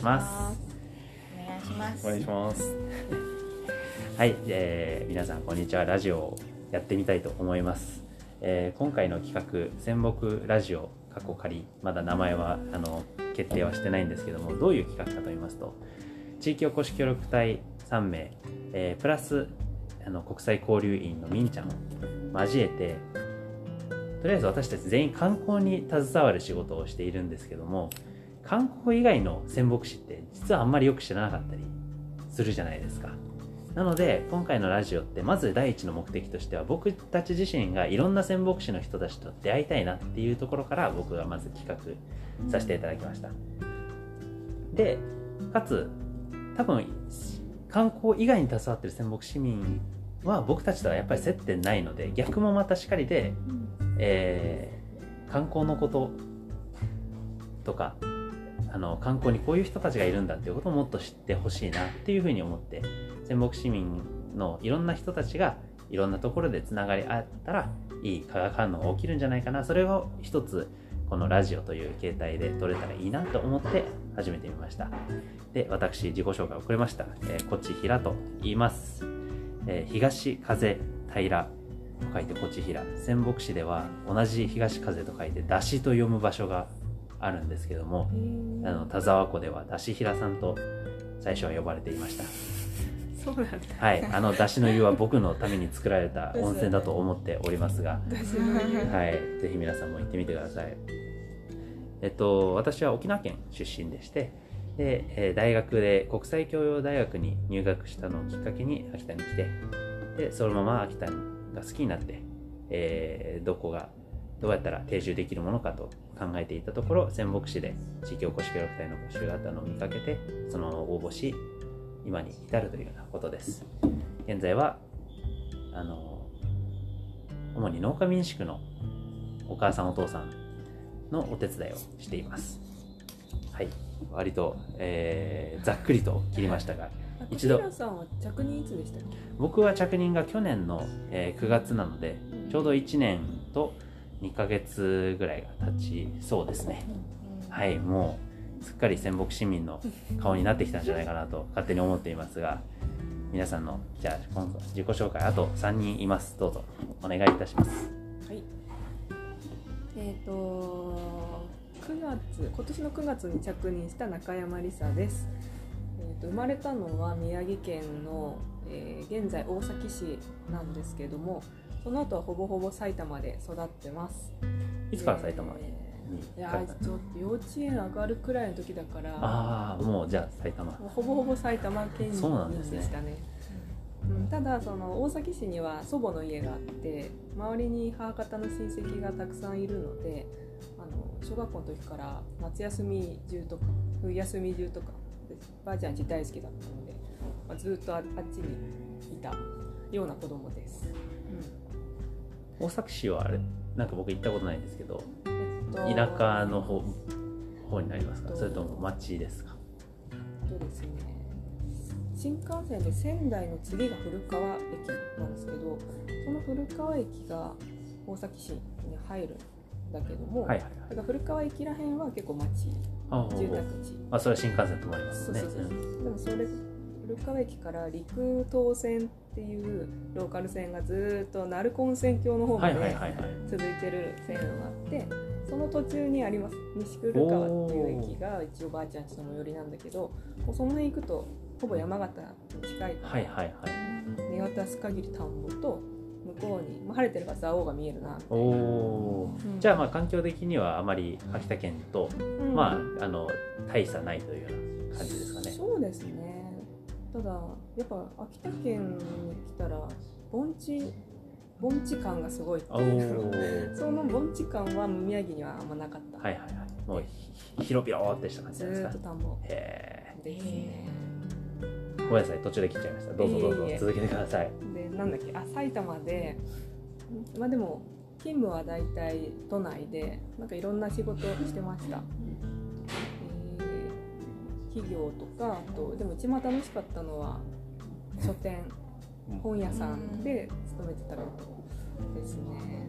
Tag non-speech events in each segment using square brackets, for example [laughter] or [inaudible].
します。お願いします。お願いします。[laughs] はい、えー皆さんこんにちは。ラジオをやってみたいと思います、えー今回の企画仙北ラジオ過去仮。まだ名前はあの決定はしてないんですけどもどういう企画かと言いますと地域おこし協力隊3名、えープラスあの国際交流員のみんちゃんを交えてとりあえず私たち全員観光に携わる仕事をしているんですけども観光以外の仙北市って実はあんまりよく知らなかったりするじゃないですか。なので今回のラジオってまず第一の目的としては僕たち自身がいろんな仙北市の人たちと出会いたいなっていうところから僕がまず企画させていただきました。でかつ多分観光以外に携わってる仙北市民は僕たちとはやっぱり接点ないので逆もまたしかりで、えー観光のこととかあの観光にこういう人たちがいるんだっていうことをもっと知ってほしいなっていうふうに思って仙北市民のいろんな人たちがいろんなところでつながり合ったらいい化学反応が起きるんじゃないかな。それを一つこのラジオという形態で撮れたらいいなと思って始めてみました。で私自己紹介遅れました、えー、こっち平と言います、えー東風平。と書いてこち平仙北市では同じ東風と書いて出しと読む場所があるんですけどもあの田沢湖では出し平さんと最初は呼ばれていました。そうなんだ。はい。あの出しの湯は僕のために作られた温泉だと思っておりますがはい、ぜひ皆さんも行ってみてください。えっと、私は沖縄県出身でして、で、えー大学で国際教養大学に入学したのをきっかけに秋田に来て、で、そのまま秋田が好きになって、えーどこが、どうやったら定住できるものかと考えていたところ、仙北市で地域おこし協力隊の募集があったのを見かけて、そのまま応募し、今に至るというようなことです。現在は、あの、主に農家民宿のお母さんお父さんのお手伝いをしています。はい。割と、えーざっくりと切りましたが一度小平さんは着任いつでしたっけ？僕は着任が去年の、えー9月なのでちょうど1年と2ヶ月ぐらいが経ちそうですね。はいもうすっかり仙北市民の顔になってきたんじゃないかなと勝手に思っていますが皆さんのじゃあ今度自己紹介あと3人います。どうぞお願いいたします。はい。えっ、と9月今年の9月に着任した中山梨沙です、えー、と生まれたのは宮城県の、えー現在大崎市なんですけどもその後はほぼほぼ埼玉で育ってます。いつから埼玉に？いやーちょっと幼稚園上がるくらいの時だから。ああもうじゃあ埼玉。ほぼほぼ埼玉県そうなん民でしたね。うん、ただその大崎市には祖母の家があって周りに母方の親戚がたくさんいるのであの小学校の時から夏休み中とか冬休み中とかでばあちゃん家大好きだったので、まあ、ずっとああっちにいたような子供です、大崎市はあれなんか僕行ったことないんですけどうんえっと田舎の方方になりますか？それとも町ですか？そうですね。新幹線で仙台の次が古川駅なんですけどその古川駅が大崎市に入るんだけども、はいはいはい。だから古川駅らへんは結構町あ住宅地。あそれは新幹線止まりますね。そうそうそう。でもそれ古川駅から陸東線っていうローカル線がずーっと鳴子温泉郷の方うんまで続いてる線があってその途中にあります。西古川っていう駅が一応ばあちゃんちの最寄りなんだけどもうその辺行くとほぼ山形に近いから、はいはいはい。見渡す限り田んぼと向こうに、まあ、晴れてるから蔵王が見えるなおうん。じゃあまあ環境的にはあまり秋田県と、うん。まああの大差ないというような感じですかね。そうですねただやっぱ秋田県に来たら盆地盆地感がすごいっていう。ー。[laughs] その盆地感は宮城にはあんまなかった、はいはいはい。もうひ広々ってした感じですか？ーっと田んぼ。へですね。えごめんなさい途中で切っちゃいました。どうぞどうぞ続けてください。でなんだっけ？あ埼玉でまあでも勤務は大体都内でなんかいろんな仕事をしてました、えー企業とかあとでも一番楽しかったのは書店本屋さんで勤めてたことですね。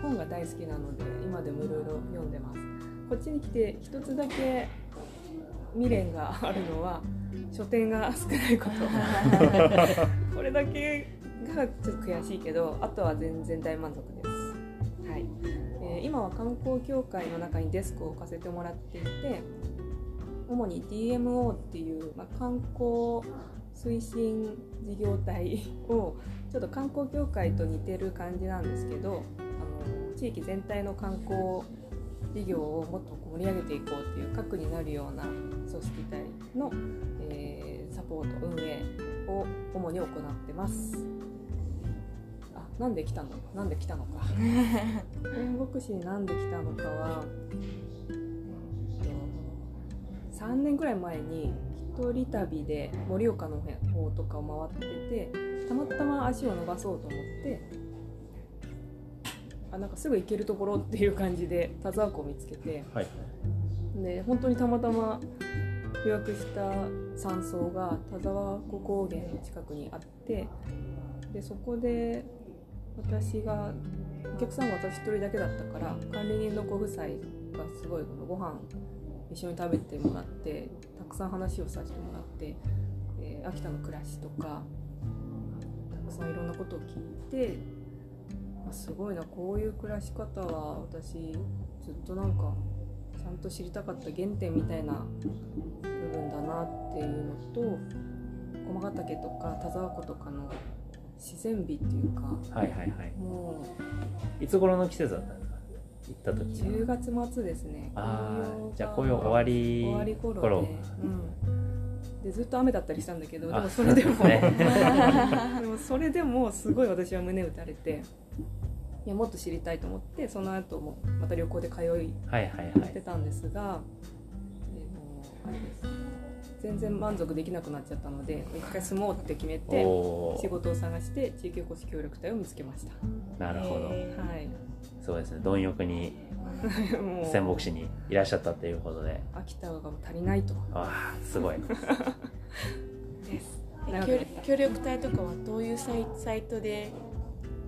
本が大好きなので今でもいろいろ読んでます。こっちに来て一つだけ未練があるのは書店が少ないこと。[laughs] これだけがちょっと悔しいけどあとは全然大満足です、はい。えー今は観光協会の中にデスクを置かせてもらっていて主に DMO っていう、まあ、観光推進事業体 [laughs] をちょっと観光協会と似てる感じなんですけどあの地域全体の観光事業をもっと盛り上げていこうっていう核になるような組織体の、えーサポート運営を主に行ってます。あなんで来たの？なんで来たのか仙北市になんで来たのかは、3年ぐらい前に一人旅で盛岡の方とかを回っててたまたま足を伸ばそうと思ってあなんかすぐ行けるところっていう感じで田沢湖を見つけてはい。で本当にたまたま予約した山荘が田沢湖高原の近くにあってでそこで私がお客さんが私一人だけだったから管理人のご夫妻がすごいご飯一緒に食べてもらってたくさん話をさせてもらって、えー秋田の暮らしとかたくさんいろんなことを聞いてあすごいなこういう暮らし方は私ずっとなんかちゃんと知りたかった原点みたいな部分だなっていうのと駒ヶ岳とか田沢湖とかの自然美っていうかはいはいはい。もいつ頃の季節だったんですか行ったう時。10月末ですね。ああじゃあ紅葉終わり終わり頃で。頃。うん、でずっと雨だったりしたんだけどであもそれでも、ね。[laughs] でもそれでもすごい私は胸打たれて。いやもっと知りたいと思ってその後もまた旅行で通いはいはいはい。ってたんですが、えーもうあれです全然満足できなくなっちゃったので一回住もうって決めて仕事を探して地域おこし協力隊を見つけました。なるほど。へはい、そうですね。貪欲に仙北市にいらっしゃったということで。秋田が足りないと。ああすごい。[laughs] です。協力隊とかはどういうサイサイトで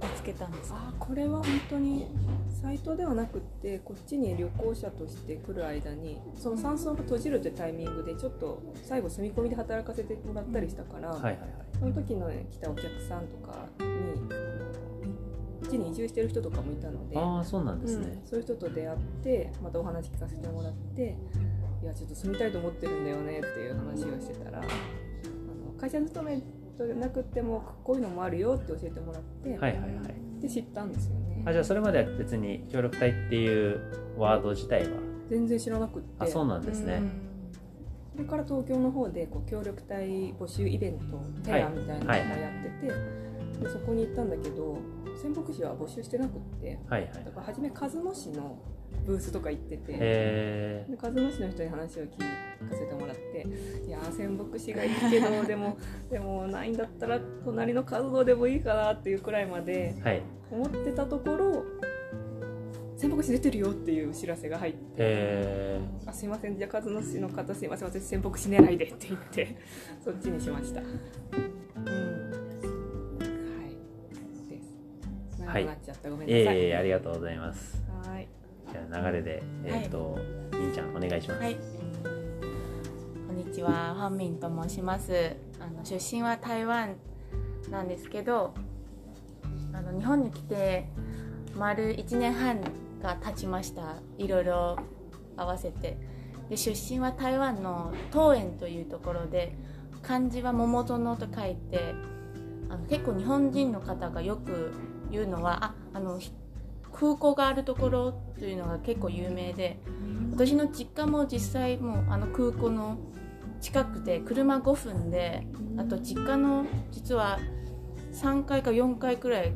見つけたんですか？あこれは本当にサイトではなくってこっちに旅行者として来る間にその山荘が閉じるというタイミングでちょっと最後住み込みで働かせてもらったりしたから、はいはいはい。その時の来たお客さんとかにこっちに移住してる人とかもいたので、ああそうなんですうんね、そういう人と出会ってまたお話聞かせてもらっていやちょっと住みたいと思ってるんだよねっていう話をしてたらあの会社勤めじゃなくてもこういうのもあるよって教えてもらって、はいはいはい。で知ったんですよね。あじゃあそれまでは別に協力隊っていうワード自体は？全然知らなくって。あそうなんですね、それから東京の方でこう協力隊募集イベントフェアみたいなのをはい。やってて、でそこに行ったんだけど仙北市は募集してなくって。はいはい。だから初め鹿角市のブースとか行ってて。へで鹿角市の人に話を聞かせてもらっていやー仙北市がいいけどでも [laughs] でもないんだったら隣の活動でもいいかなっていうくらいまでえはい。思ってたところ仙北市出てるよっていうお知らせが入って。へあすいませんじゃあ数の市の方すいません私潜伏し狙いでって言って [laughs] そっちにしました。うん。はい。です。長くなっちゃった、ごめんなさい。えええありがとうございます流れでえっ、と、みんちゃんお願いします、はい。こんにちは、ファンミンと申します。あの出身は台湾なんですけど、あの日本に来て丸1年半が経ちました。いろいろ合わせて。で出身は台湾の桃園というところで、漢字は桃園と書いて、あの結構日本人の方がよく言うのは、あ、あの空港があるところというのが結構有名で。私の実家も実際もうあの空港の近くで車5分であと実家の実は3階か4階くらい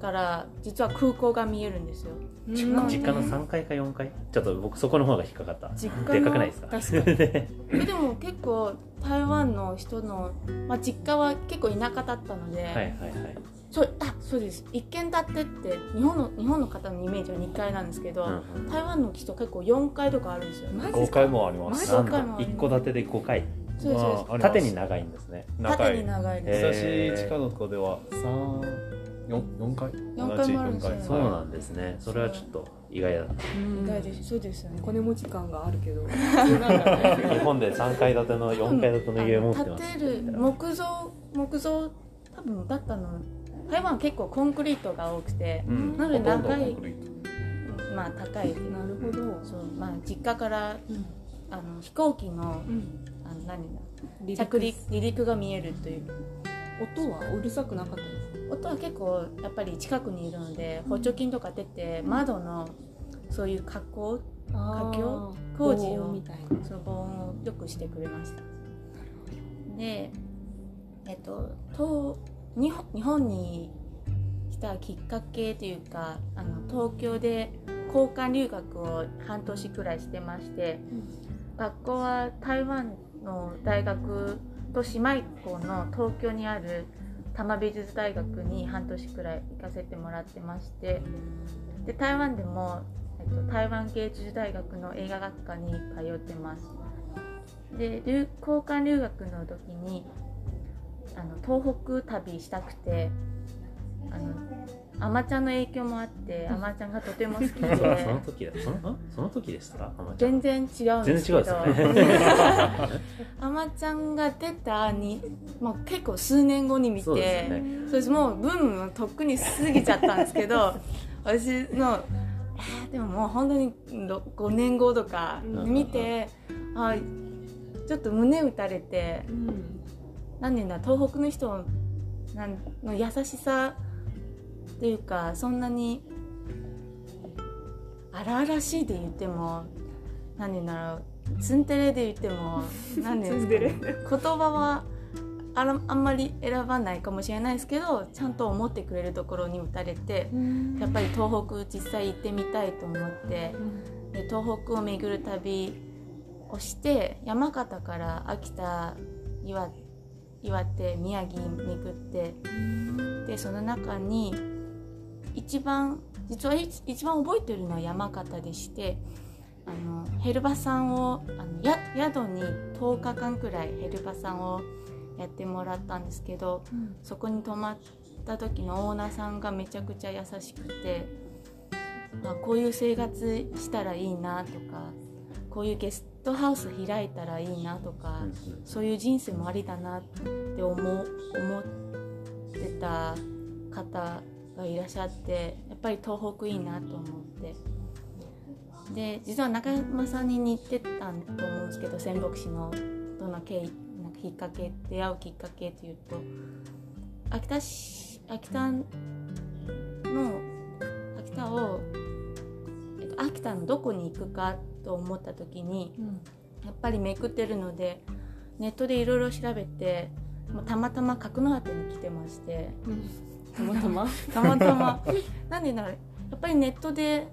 から実は空港が見えるんですよ。うん。実家の3階か4階ちょっと僕そこの方が引っかかった。実家のでかくないですか？確かに。[laughs] でも結構台湾の人の、まあ、実家は結構田舎だったので、はいはいはいそうあそうです。一軒建てって日本の日本の方のイメージは2階なんですけど、うんうん。台湾の人結構4階とかあるんですよ。5マジですか？階もあります。マジなん戸建てで5階。そうですそうです。縦に長いんですね。長い縦に長い。です、へー。私近の子では四四回四回もあるんですよ。同じそうなんですね。それはちょっと意外だった。うん。大事そうですよね。金持ち感があるけど。日本で3階建ての4階建ての家持ってます。建てる木造木造多分だったの台湾結構コンクリートが多くてうん。なので長いまあ高い。なるほど。そうまあ実家からうん。あの飛行機のうん。あの何だ？離陸。着陸離陸が見えるという。音はうるさくなかったですか？音は結構やっぱり近くにいるので補助金とか出て窓のそういう加工あー。橋工事を防音みたいな。その防音をよくしてくれました。でえっとと日本日本に来たきっかけというかあの東京で交換留学を半年くらいしてまして学校は台湾の大学と姉妹校の東京にある多摩美術大学に半年くらい行かせてもらってましてで台湾でも、えっと、台湾芸術大学の映画学科に通ってます。で留交換留学の時にあの東北旅したくてあのあまちゃんの影響もあってあまちゃんがとても好き [laughs] そのそので時だそのんその時でした？あまちゃん全然違うん全ですけど。然違うんですね。あまちゃんが出たに、まあ、結構数年後に見てそうですね。そうです。もうブームはとっくに過ぎちゃったんですけど [laughs] 私の、えーでももう本当にろ5年後とか見て、あちょっと胸打たれてうん何年だ東北の人なんの優しさっていうかそんなに荒々しいで言っても何年だろうツンデレで言っても何年ですか、[laughs] ね、言葉はあらあんまり選ばないかもしれないですけどちゃんと思ってくれるところに打たれてやっぱり東北実際行ってみたいと思ってで東北を巡る旅をして山形から秋田岩岩手宮城巡ってでその中に一番実は一一番覚えてるのは山形でしてあのヘルパさんをあのや宿に10日間くらいヘルパさんをやってもらったんですけどそこに泊まった時のオーナーさんがめちゃくちゃ優しくて、まあ、こういう生活したらいいなとかこういうゲストハウス開いたらいいなとか、そういう人生もありだなって思う思ってた方がいらっしゃってやっぱり東北いいなと思って。で実は中山さんに似てたと思うんですけど仙北市のどんな経緯なんかきっかけ出会うきっかけっていうと秋田市秋田の秋田を、えっと、秋田のどこに行くかと思った時にやっぱりめくってるのでネットでいろいろ調べてもうたまたま角館に来てましてたまたま？たまたま。なんでだろう。やっぱりネットで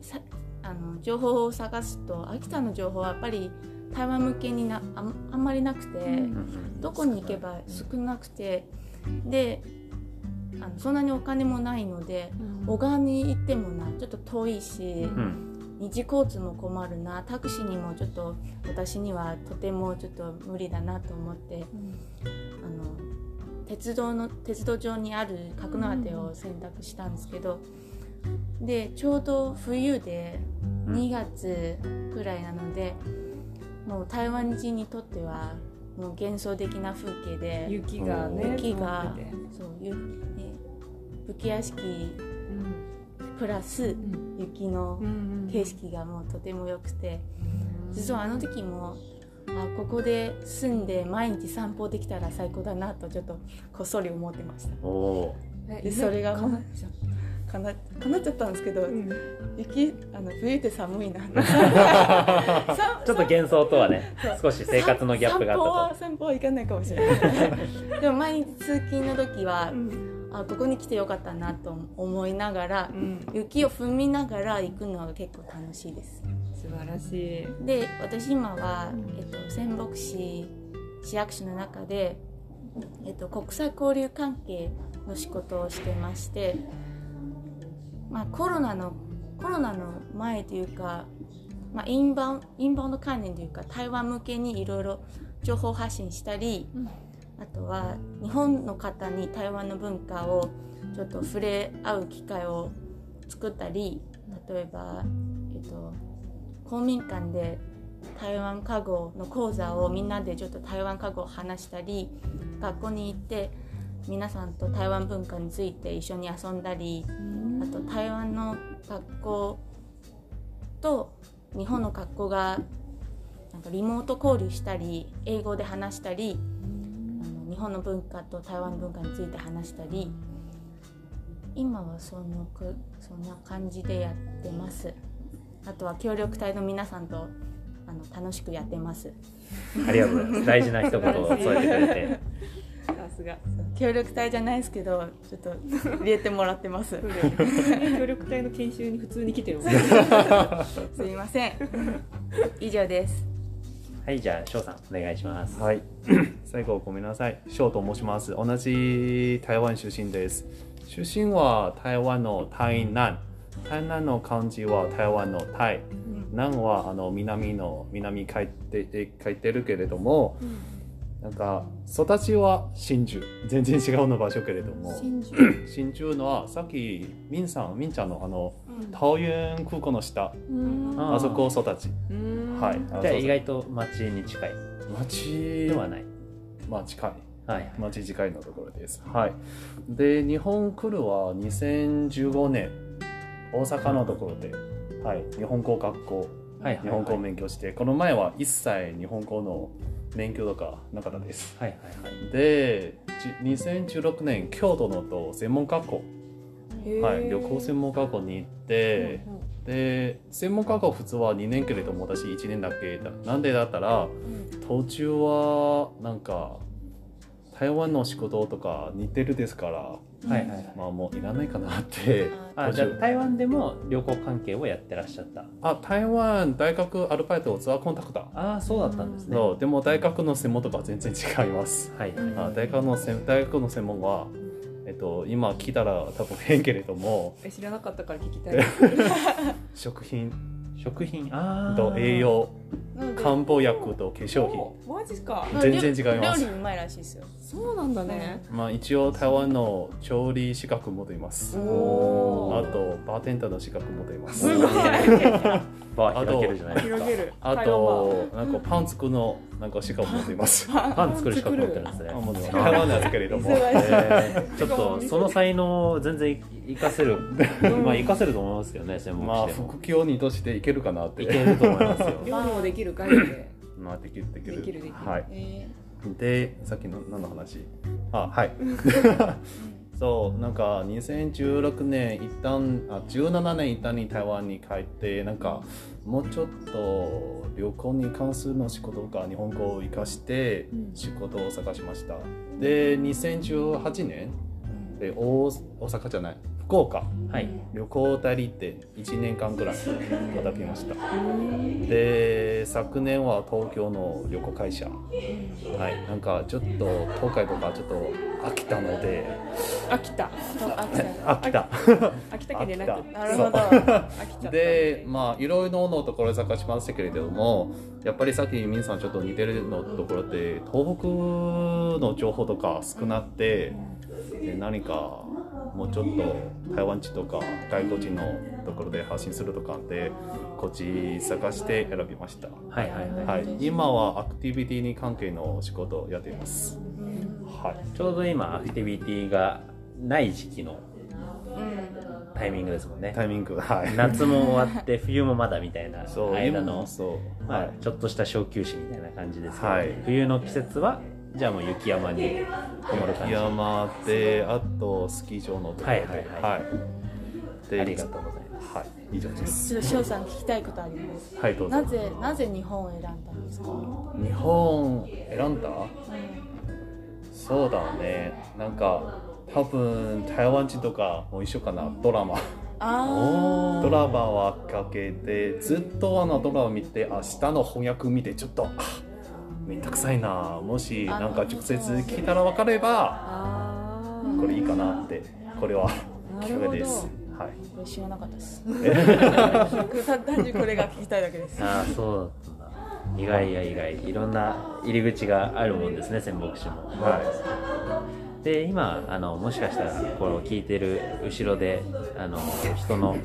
さあの情報を探すと秋田の情報はやっぱり台湾向けになあんあんまりなくて、どこに行けば少なくてであのそんなにお金もないので小川に行ってもなちょっと遠いし、うん二次交通も困るな。タクシーにもちょっと私にはとてもちょっと無理だなと思って。あの鉄道の鉄道上にある角館を選択したんですけど、でちょうど冬でうん。2月くらいなので、もう台湾人にとってはもう幻想的な風景で。雪がね雪がそうゆ、ね、武家屋敷うん。プラスうん雪のうん景色がもうとても良くて。実はあの時もあここで住んで毎日散歩できたら最高だなとちょっとこっそり思ってました。おおえでそれがかなっちゃっかなかなっちゃったんですけど、たうん。雪あの冬って寒いな。[laughs] ちょっと幻想とはね少し生活のギャップがあっ散歩は散歩は行かないかもしれない。でも毎日通勤の時はうんあここに来てよかったなと思いながらうん。雪を踏みながら行くのが結構楽しいです。素晴らしい。で私今はうん、えっと、仙北市市役所の中で、えっと、国際交流関係の仕事をしてまして、まあ、コロナのコロナの前というか、まあ、インバウンインバウンド関連というか台湾向けにいろいろ情報発信したりうんあとは日本の方に台湾の文化をちょっと触れ合う機会を作ったり例えば、えっと、公民館で台湾家語の講座をみんなでちょっと台湾家語を話したり学校に行って皆さんと台湾文化について一緒に遊んだりあと台湾の学校と日本の学校がなんかリモート交流したり英語で話したり日本の文化と台湾の文化について話したり今はそのくそんな感じでやってます。あとは協力隊の皆さんとあの楽しくやってます。ありがとうございます。大事な一言を添えてくれて。さすが。協力隊じゃないですけどちょっと入れてもらってます。協力隊の研修に普通に来てる [laughs] すいません。以上です。はいじゃあ翔さんお願いします。はい。最後ごめんなさい。翔と申します。同じ台湾出身です。出身は台湾の台南。台南の漢字は台湾の台。南はあの南の南書いてえ書いてるけれども、なんか育ちは真珠。全然違うの場所けれども、真珠真珠のはさっきミンさん、ミンちゃんのあの桃園空港の下、うんあそこ育ち。うんはい。じゃあ意外と町に近い町ではないまあ近い。はい町近いのところです。はい。で、日本来るは2015年、大阪のところで、はい、日本語学校、はい日本語を勉強して、この前は一切日本語の勉強とかなかったです。はいはいはいで、じ2016年、京都のと専門学校、はい、旅行専門学校に行って、で、専門学校普通は2年けれども、私1年だけだ。なんでだったら、途中はなんか台湾の仕事とか似てるですから、はいはいはい。まあもういらないかなって。あじゃあ台湾でも旅行関係をやってらっしゃった？あ台湾大学アルバイトツアーコンタクター、ああそうだったんですね。そう。でも大学の専門とか全然違います。はいはい。あ大学の専大学の専門はえっと今聞いたら多分変けれどもえ知らなかったから聞きたい。[laughs] [laughs] 食品？食品？ああと栄養漢方薬と化粧品。おマジか。全然違います。料理うまいらしいですよ。そうなんだね。まあ一応台湾の調理資格持っています。あとバーテンダーの資格持っています。すごい。[laughs] バー広げるじゃないですか。広げる。あとなんかパン作るのなんか資格持っています。[laughs] パン作る資格持ってるんですね。あもう台湾なんですけれども。えーちょっとその才能を全然活かせる。[laughs] まあ活かせると思いますけどね専門まあ副業にとしていけるかなって。いけると思いますよもできる概念で。[coughs] まあできるできる。できるできる。はい。えでさっきの何の話？あはい。[laughs] そうなんか2016年一旦あ17年一旦に台湾に帰ってなんかもうちょっと旅行に関するの仕事とか日本語を生かして仕事を探しました、で2018年で大大阪じゃない福岡。はい。旅行代理店1年間ぐらい働きましたで昨年は東京の旅行会社はいなんかちょっと東海とかちょっと飽きたので秋田ー、あ来た飽きた秋田県でなく飽きたなるほど飽きたでまあいろいろのところ探しましたけれどもやっぱりさっき皆さんちょっと似てるのところで東北の情報とか少なくてで何かもうちょっと台湾地とか外国人のところで発信するとかでこっち探して選びました、はいはいはい。はい、今はアクティビティに関係の仕事をやっています、はい、ちょうど今アクティビティがない時期のタイミングですもんね。タイミングはい。夏も終わって冬もまだみたいなそう間の今そう。まあはい、ちょっとした小休止みたいな感じですけど、はい。冬の季節はじゃあもう雪山にこもる感じ。山であとスキー場のとこはいはいはい。はい。でありがとうございます。はい。以上です。ちょっと翔さん聞きたいことあります。はいどうぞ。なぜなぜ日本を選んだんですか、日本選んだ？そうだね。なんか多分台湾人とかも一緒かな。ドラマ。あドラマはかけてずっとあのドラマ見て明日の翻訳見てちょっとあめんどくさいな。もしあなんか直接聞いたら分かればあこれいいかなってこれは。企画です。はい。これ知らなかったです。[laughs] 単純にこれが聞きたいだけです。ああそうだったんだ。意外や意外。いろんな入り口があるもんですね仙北市も。はで今あのもしかしたらこれを聞いてる後ろであの人の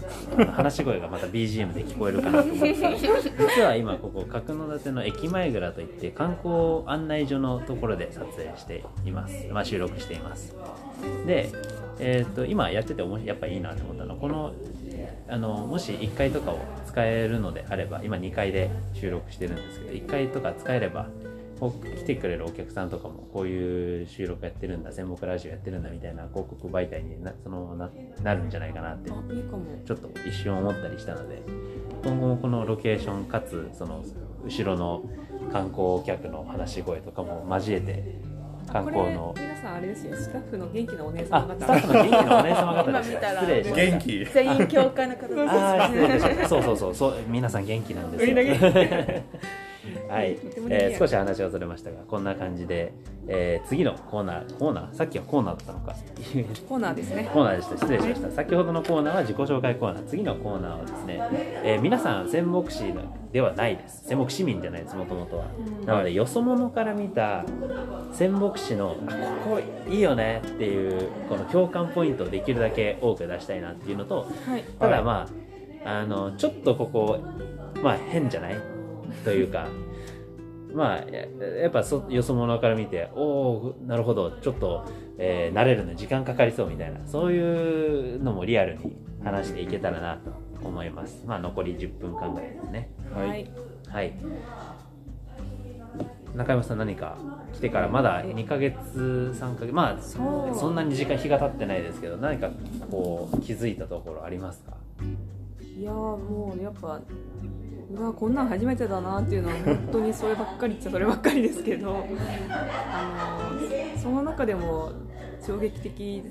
話し声がまた BGM で聞こえるかなと思って実は今ここ角館の駅前蔵といって観光案内所のところで撮影しています、まあ、収録しています。で、えー、と今やっててやっぱいいなと思ったのはこのあのもし1階とかを使えるのであれば今2階で収録してるんですけど1階とか使えれば来てくれるお客さんとかもこういう収録やってるんだ戦北ラジオやってるんだみたいな広告媒体になそのななるんじゃないかなってちょっと一瞬思ったりしたので今後もこのロケーションかつその後ろの観光客の話し声とかも交えて観こ光のれ皆さんあれですよ。スタッフの元気なお姉あ様方。スタッフの元気なお姉様方です今見たら失礼しました。元気。全員教会の方です。そうそうそうそう皆さん元気なんですよ [laughs] はい。えー少し話はそれましたがこんな感じで、えー次のコーナーコーナーさっきはコーナーだったのか。コーナーですね。コーナーでした。失礼しました。先ほどのコーナーは自己紹介コーナー。次のコーナーはですね、えー皆さん仙北市ではないです。仙北市民じゃないですもともとは。なのでよそ者から見た仙北市のあここいいよねっていうこの共感ポイントをできるだけ多く出したいなっていうのとはい。ただまあ、あのちょっとここまあ変じゃない？というかまあややっぱそよそ者から見ておおなるほどちょっと、えー慣れるのに時間かかりそうみたいなそういうのもリアルに話していけたらなと思います。まあ残り10分間ぐらいですね。はい。はい。中山さん何か来てからまだえ。2ヶ月3ヶ月まあそんなに時間日が経ってないですけど何かこう気づいたところありますか？いやーもうやっぱうわこんなん初めてだなっていうのは本当にそればっかりっちゃそればっかりですけど。あのその中でも衝撃的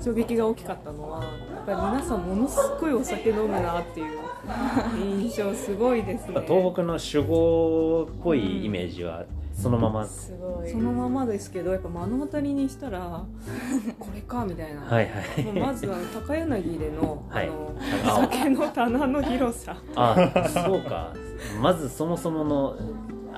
衝撃が大きかったのはやっぱり皆さんものすごいお酒飲むなっていう印象すごいですね。東北の酒豪っぽいイメージはそのまま、すごい。そのままですけどやっぱ目の当たりにしたら [laughs] これかみたいな、はいはい。もうまずあの高柳での,、はい。あのお酒の棚の広さ。あそうか。まずそもそもの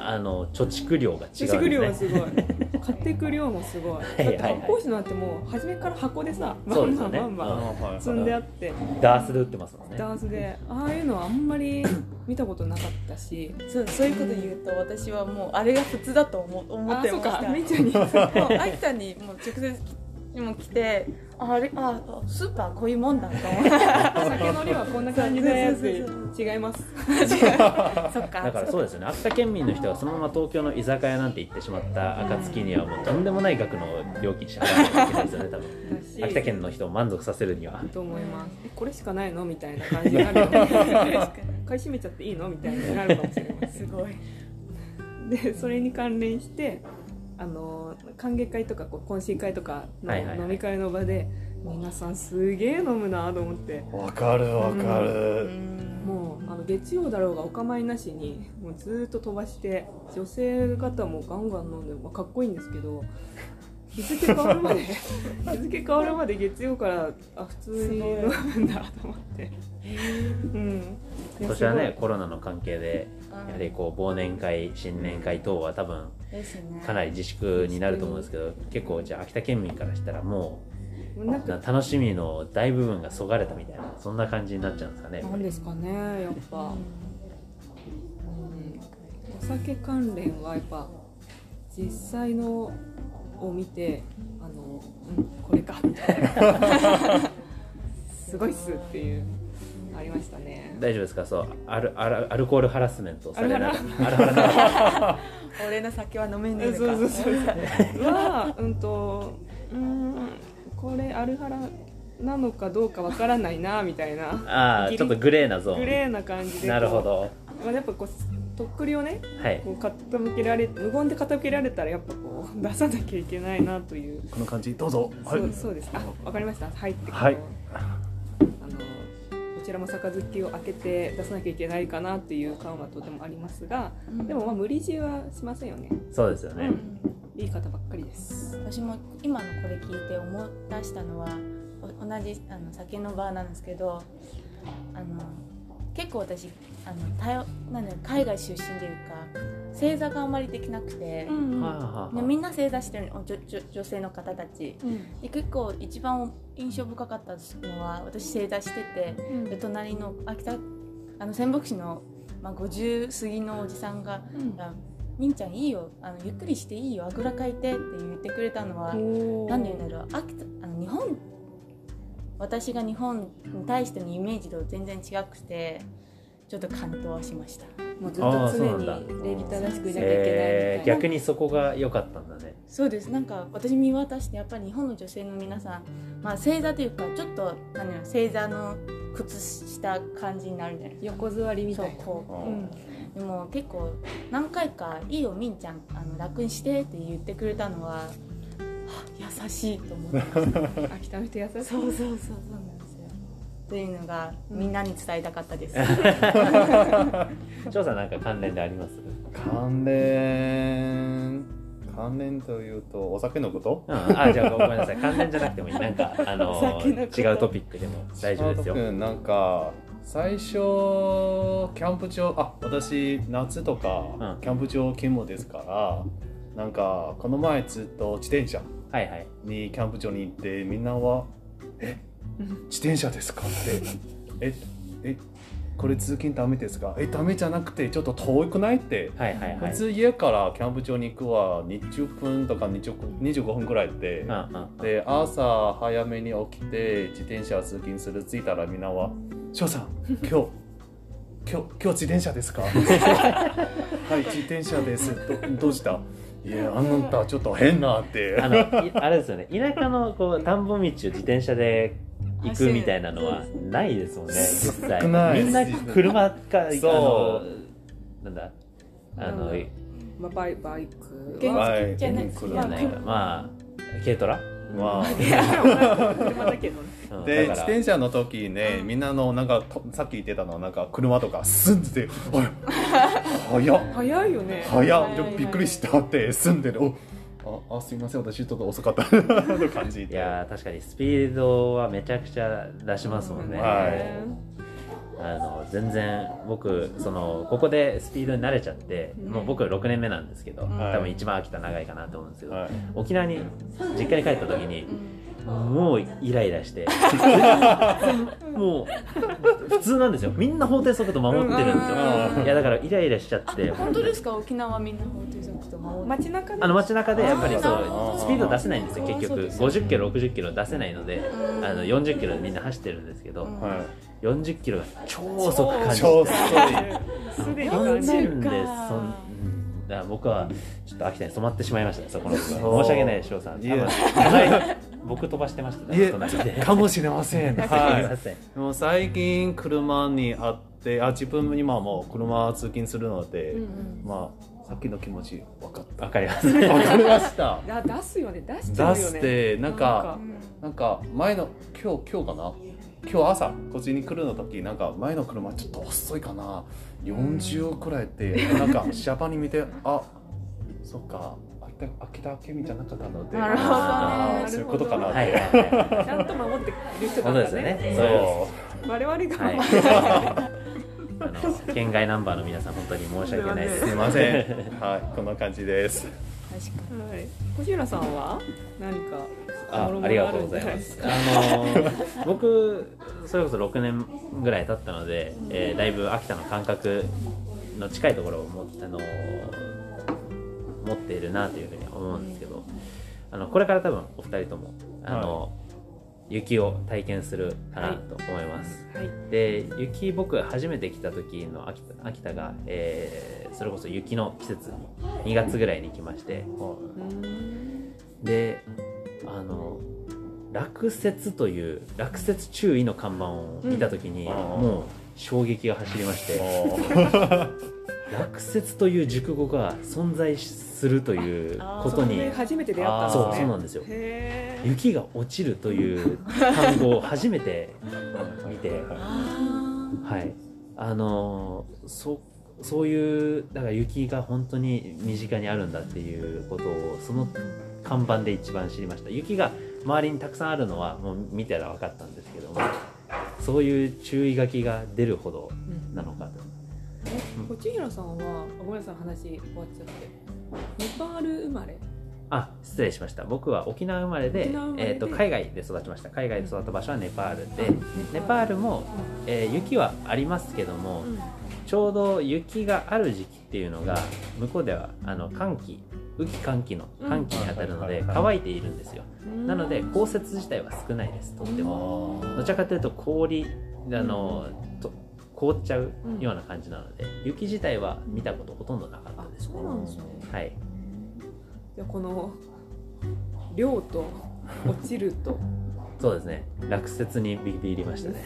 あの貯蓄量が違貯蓄量うんですねがすごい。買っていく量もすごい。[laughs] だって発泡酒なんてもう初めから箱でさバンバンバンバンはい積んであって。ダースで売ってますもんね。ダンスで。ああいうのはあんまり [laughs] 見たことなかったし。そうそういうこと言うと私はもうあれが普通だと思思ってました。あそうか。みーちゃんに。[laughs] もう。秋田にもう直接にも来てああれあスーパーこういうもんだと思って。酒の量はこんな感じでそうそうそう違います。[laughs] そっか。だからそうですよね。秋田県民の人がそのまま東京の居酒屋なんて行ってしまった暁にはもうとんでもない額の料金支払わないけないですよね多分。秋田県の人を満足させるには。と思います。えこれしかないのみたいな感じになるよね。[laughs] 買い占めちゃっていいのみたいになるかもしれません。すごい。でそれに関連してあの歓迎会とかこう懇親会とかのはいはいはい。飲み会の場で、皆さんすげえ飲むなと思って。わかるわかる、もうあの月曜だろうがお構いなしにもうずーっと飛ばして女性方もガンガン飲んで、まあ、かっこいいんですけど日付変わるまで [laughs] 日付変わるまで月曜からあ普通に飲むんだと思って。うん。今年はねコロナの関係でやはりこう忘年会新年会等は多分かなり自粛になると思うんですけど結構じゃあ秋田県民からしたらもう楽しみの大部分がそがれたみたいなそんな感じになっちゃうんですかねなんですかねやっぱ、うん、お酒関連はやっぱ実際のを見てあの、うん、これかみたいな。[laughs] すごいっすっていうありましたね。大丈夫ですか？そう。アルアルアルコールハラスメント。されな。いアルアルハラ。[laughs] 俺の酒は飲めねえそうそうそうはう。んとうんこれアルハラなのかどうかわからないなみたいな。ああちょっとグレーなゾーン。グレーな感じで。なるほど。まあ、やっぱこうとっくりをねはい。こう傾けられ無言で傾けられたらやっぱこう出さなきゃいけないなという、この感じどうぞ。はい。そうそうです。あわかりました。入ってはい。あのこちらも杯を開けて出さなきゃいけないかなっていう感はとてもありますが、うん。でもまあ無理強いはしませんよね、そうですよね、いい方ばっかりです。私も今のこれ聞いて思い出したのはお同じあの酒の場なんですけどあの結構私あの台湾なんだろう海外出身というか正座があまりできなくて、うんはあはあでみんな正座してる。の女女女性の方たち。うん。で結構一番印象深かったのは私正座してて。うん。で隣の秋田あの仙北市の、まあ、50過ぎのおじさんがうん「あみんちゃんいいよ。あのゆっくりしていいよ。あぐらかいて」って言ってくれたのはおー。なんで言うんだろう。秋田あの日本私が日本に対してのイメージと全然違くてちょっと感動はしましたもうずっと常に礼儀正しくいなきゃいけないみたえーいな、逆にそこが良かったんだね。そうです。なんか私見渡してやっぱり日本の女性の皆さん、まあ、正座というかちょっと何だろう正座の靴した感じになるじゃないですか。横座りみたいな。そうこう。うん。でも結構何回か「いいよみんちゃんあの楽にして」って言ってくれたのはは優しいと思って。[laughs] 秋田の人優しい。そうそうそうそうというのがみんなに伝えたかったです、翔さんなんか関連であります？関連。関連というとお酒のこと？うん、あじゃあごめんなさい。関連じゃなくてもいい。なんかあの違うトピックでも大丈夫ですよ。うんなんか最初キャンプ場あ私夏とか、うん。キャンプ場勤務ですからなんかこの前ずっと自転車はいはい。にキャンプ場に行ってみんなは「え？自転車ですか?」って「ええこれ通勤ダメですか?」えダメじゃなくてちょっと遠くない？って。はいはいはい。普通家からキャンプ場に行くは20分とか20 25分くらいで、うんうん。で朝早めに起きて自転車通勤する着いたらみんなは「翔さん [laughs] 今日今日今日自転車ですか? [laughs]」はい自転車です。どどうした？いやあなたちょっと変なって。あのいあれですよね。田舎のこう田んぼ道を自転車で行くみたいなのはないですもんね実際。みんな車かそう。あのなんだ？あの、うん。まあ、バイバイク。原付じゃない。かまあ軽トラ、まあ。車だけどね。うんで自転車の時ねみんなのなんかとさっき言ってたのはなんか車とか住んでて「おい。早っ。早いよね。早びっくりした」って住んでるおああすいません。私ちょっと遅かった。[laughs] の感じいでやー確かにスピードはめちゃくちゃ出しますもんね、はい。あの全然僕そのここでスピードに慣れちゃって、うん。もう僕6年目なんですけど、はい。多分一番秋田長いかなと思うんですけど、はい。沖縄に実家に帰った時にもうイライラして。もう普通なんですよ。みんな法定速度守ってるんですよ、うん。いやだからイライラしちゃって。本当ですか？沖縄みんな法定速度守って街中であの街中でやっぱりそうスピード出せないんですよ結局。ですよね。50キロ60キロ出せないのでうん。あの40キロでみんな走ってるんですけど、うん。は40キロが超遅く感じ超て遅すでそん、うん。だから僕はちょっと秋田に染まってしまいましたねそこの部分。申し訳ない翔さん僕飛ばしてましたいねかもしれません。はい。もう最近車にあってあ自分今もう車通勤するので、うんうん。まあさっきの気持ち分かっわかります。た分かりました。いや出すよね。出しちゃう出よね。してなんかうんなんか前の今日今日かな？今日朝こっちに来るの時なんか前の車ちょっと遅いかな？40くらいでなんかシャバに見てあそっか秋田秋田県民じゃなかったのでなるほどね。あーそういうことかなって、[laughs] ちゃんと守ってる人本当ですよね。そうそ我々がはい。県外ナンバーの皆さん本当に申し訳ないです。うすいません。はいこんな感じです。確かはい。小浦さんは何かあありがとうございます。あのー僕それこそ6年ぐらい経ったので、えーだいぶ秋田の感覚の近いところをもあのー持っているなというふうに思うんですけど、あのこれから多分お二人ともあの、雪を体験するかなと思います。はい。で雪僕初めて来た時の秋田秋田が、えーそれこそ雪の季節に2月ぐらいに来まして。うん。であの落雪という落雪注意の看板を見た時に、うん。もう衝撃が走りまして [laughs] 落雪という熟語が存在するということに。で初めて出会ったんですそうねそうなんですよ。へ雪が落ちるという単語を初めて見て。あはい。あのそそういうだから雪が本当に身近にあるんだっていうことをその看板で一番知りました。雪が周りにたくさんあるのはもう見たら分かったんですけどもそういう注意書きが出るほどなのかとこちひらさんはあごめんなさい話終わっちゃって。ネパール生まれ？あ失礼しました。僕は沖縄生まれでえー、と海外で育ちました。海外で育った場所はネパールで。ネパールも、えー雪はありますけども、ちょうど雪がある時期っていうのが向こうではあの寒気雨季寒気の寒気に当たるのでうん乾いているんですよ。うん。なので降雪自体は少ないですとっても。どちらかというと氷あのと凍っちゃうような感じなので雪自体は見たことほとんどなかっあたですそうなんですね。はい。じゃあこの量と落ちると。そうですね。落雪にビビりましたね。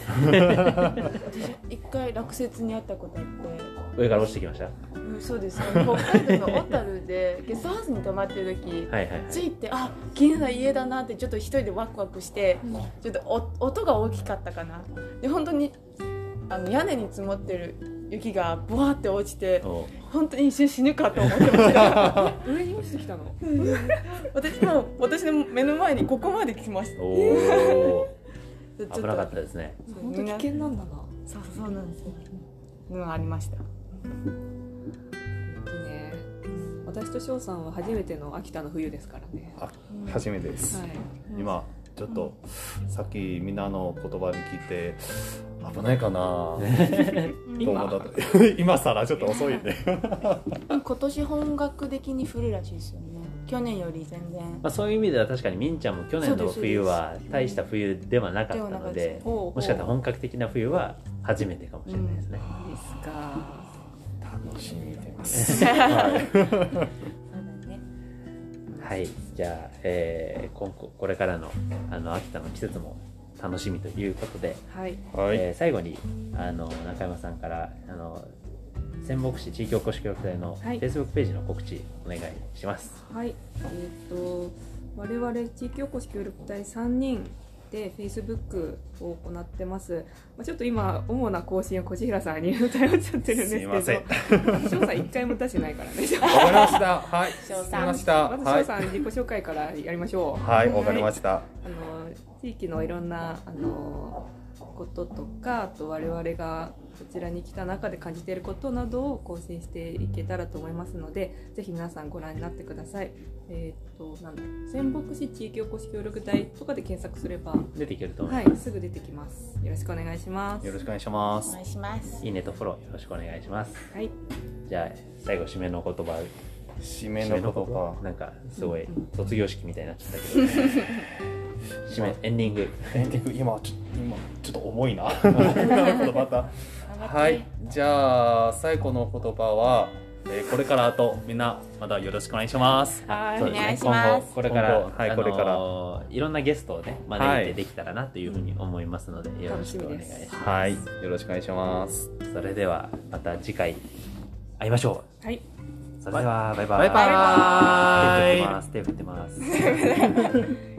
[laughs] 一回落雪にあったことあって。上から落ちてきました？はうんそうです。あの北海道の小樽でゲストハウスに泊まってる時いはいはい。着いてあ綺麗な家だなってちょっと一人でワクワクしてちょっとお音が大きかったかな。で本当にあの屋根に積もってる雪がブワーって落ちてお本当に一瞬死ぬかと思ってました。[laughs] 上に落ちてきたの？[laughs] 私も私の目の前にここまで来ました。[laughs] 危なかったですね。本当危険なんだな。そうそうなんです。よのがありました。私と翔さんは初めての秋田の冬ですからね。あ初めてです、はい。今ちょっとさっきみんなの言葉に聞いて危ないかな。と思った今更ちょっと遅いね。[laughs] 今年本格的に降るらしいですよね。去年より全然。まあ、そういう意味では確かにみんちゃんも去年の冬は大した冬ではなかったのでもしかしたら本格的な冬は初めてかもしれないですね、ですか。楽しみてます、[laughs] はいはい。じゃあ、えー今後これからのあの秋田の季節も楽しみということで、はい。はい。えー最後にあの中山さんからあの仙北市地域おこし協力隊のはい。Facebook ページの告知お願いします。はい。えっ、と我々地域おこし協力隊3人で Facebook を行ってます、まあ、ちょっと今主な更新は小平さんに [laughs] 頼っちゃってるんですけど。すいません。翔さん一回も出してないからね。わかりました。はい。翔さん。わかりました。まずはい翔さん自己紹介からやりましょう。はいわかりました。あの地域のいろんなあのこととかあと我々がこちらに来た中で感じていることなどを更新していけたらと思いますのでぜひ皆さんご覧になってください。えっ、となんだ仙北市地域おこし協力隊とかで検索すれば出ていけると思いはます。いすぐ出てきます。よろしくお願いします。よろしくお願いしますお願いしますい、いねとフォローよろしくお願いします。はいじゃあ最後締めの言葉締めの言葉なんかすごい卒業式みたいになっちゃったけど、締めエンディング。エンディング今ちょ今ちょっと重いな。[laughs] 言葉。だはい。じゃあ最後の言葉は、えーこれからあとみんなまたよろしくお願いします。はい。そうですね。お願いします。今後これから、はいあのーこれから。いろんなゲストをね招いてできたらなというふうに思いますので、よろしくお願いします。はい。よろしくお願いします。それではまた次回会いましょはい。う。それではバイバイ。バイバイ。手振ってます。手振ってます。[laughs]